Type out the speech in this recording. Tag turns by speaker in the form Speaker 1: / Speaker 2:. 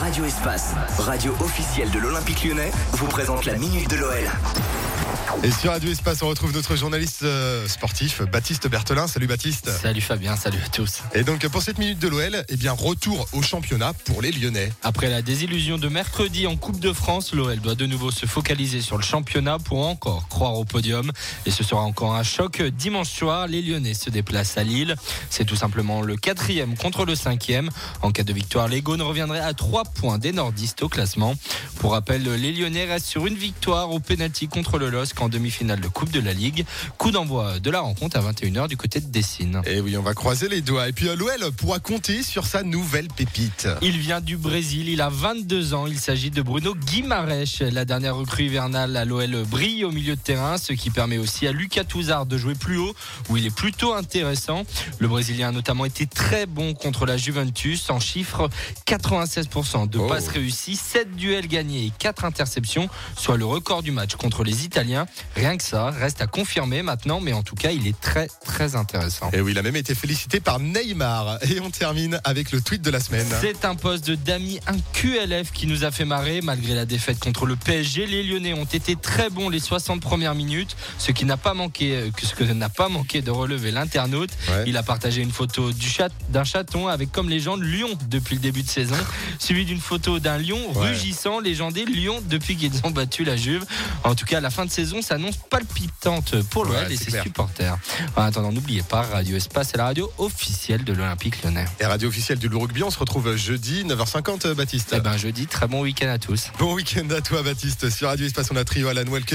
Speaker 1: Radio Espace, radio officielle de l'Olympique lyonnais, vous présente la Minute de l'OL.
Speaker 2: Et sur Radio Espace, on retrouve notre journaliste euh, sportif, Baptiste Berthelin. Salut Baptiste.
Speaker 3: Salut Fabien, salut à tous.
Speaker 2: Et donc pour cette minute de l'OL, eh bien retour au championnat pour les Lyonnais.
Speaker 3: Après la désillusion de mercredi en Coupe de France, l'OL doit de nouveau se focaliser sur le championnat pour encore croire au podium. Et ce sera encore un choc dimanche soir. Les Lyonnais se déplacent à Lille. C'est tout simplement le quatrième contre le cinquième. En cas de victoire, les Gaunes reviendraient à trois points des nordistes au classement. Pour rappel, les Lyonnais restent sur une victoire au pénalty contre le LOSC en demi-finale de Coupe de la Ligue. Coup d'envoi de la rencontre à 21h du côté de Dessine.
Speaker 2: Et oui, on va croiser les doigts. Et puis l'OL pourra compter sur sa nouvelle pépite.
Speaker 3: Il vient du Brésil, il a 22 ans. Il s'agit de Bruno Guimarães. La dernière recrue hivernale à l'OL brille au milieu de terrain, ce qui permet aussi à Lucas Touzard de jouer plus haut, où il est plutôt intéressant. Le Brésilien a notamment été très bon contre la Juventus en chiffre 96% de
Speaker 2: Oh.
Speaker 3: passes réussies, 7 duels gagnés et 4 interceptions, soit le record du match contre les Italiens. Rien que ça, reste à confirmer maintenant, mais en tout cas, il est très très intéressant.
Speaker 2: Et oui, il a même été félicité par Neymar. Et on termine avec le tweet de la semaine.
Speaker 3: C'est un poste de Dami, un QLF qui nous a fait marrer. Malgré la défaite contre le PSG, les Lyonnais ont été très bons les 60 premières minutes, ce qui n'a pas manqué, ce que n'a pas manqué de relever l'internaute.
Speaker 2: Ouais.
Speaker 3: Il a partagé une photo du chat, d'un chaton avec comme légende Lyon depuis le début de saison, suivi d'une photo d'un lion
Speaker 2: Ouais.
Speaker 3: rugissant, légendé Lyon depuis qu'ils ont battu la Juve. En tout cas, la fin de saison s'annonce palpitante pour l'OL
Speaker 2: Ouais,
Speaker 3: et ses
Speaker 2: clair.
Speaker 3: supporters. En attendant, n'oubliez pas, Radio Espace est la radio officielle de l'Olympique lyonnais.
Speaker 2: Et radio officielle du Rugby, on se retrouve jeudi 9h50 Baptiste.
Speaker 3: Eh ben, jeudi, très bon week-end à tous.
Speaker 2: Bon week-end à toi Baptiste. Sur Radio Espace, on a trio Alan Walker.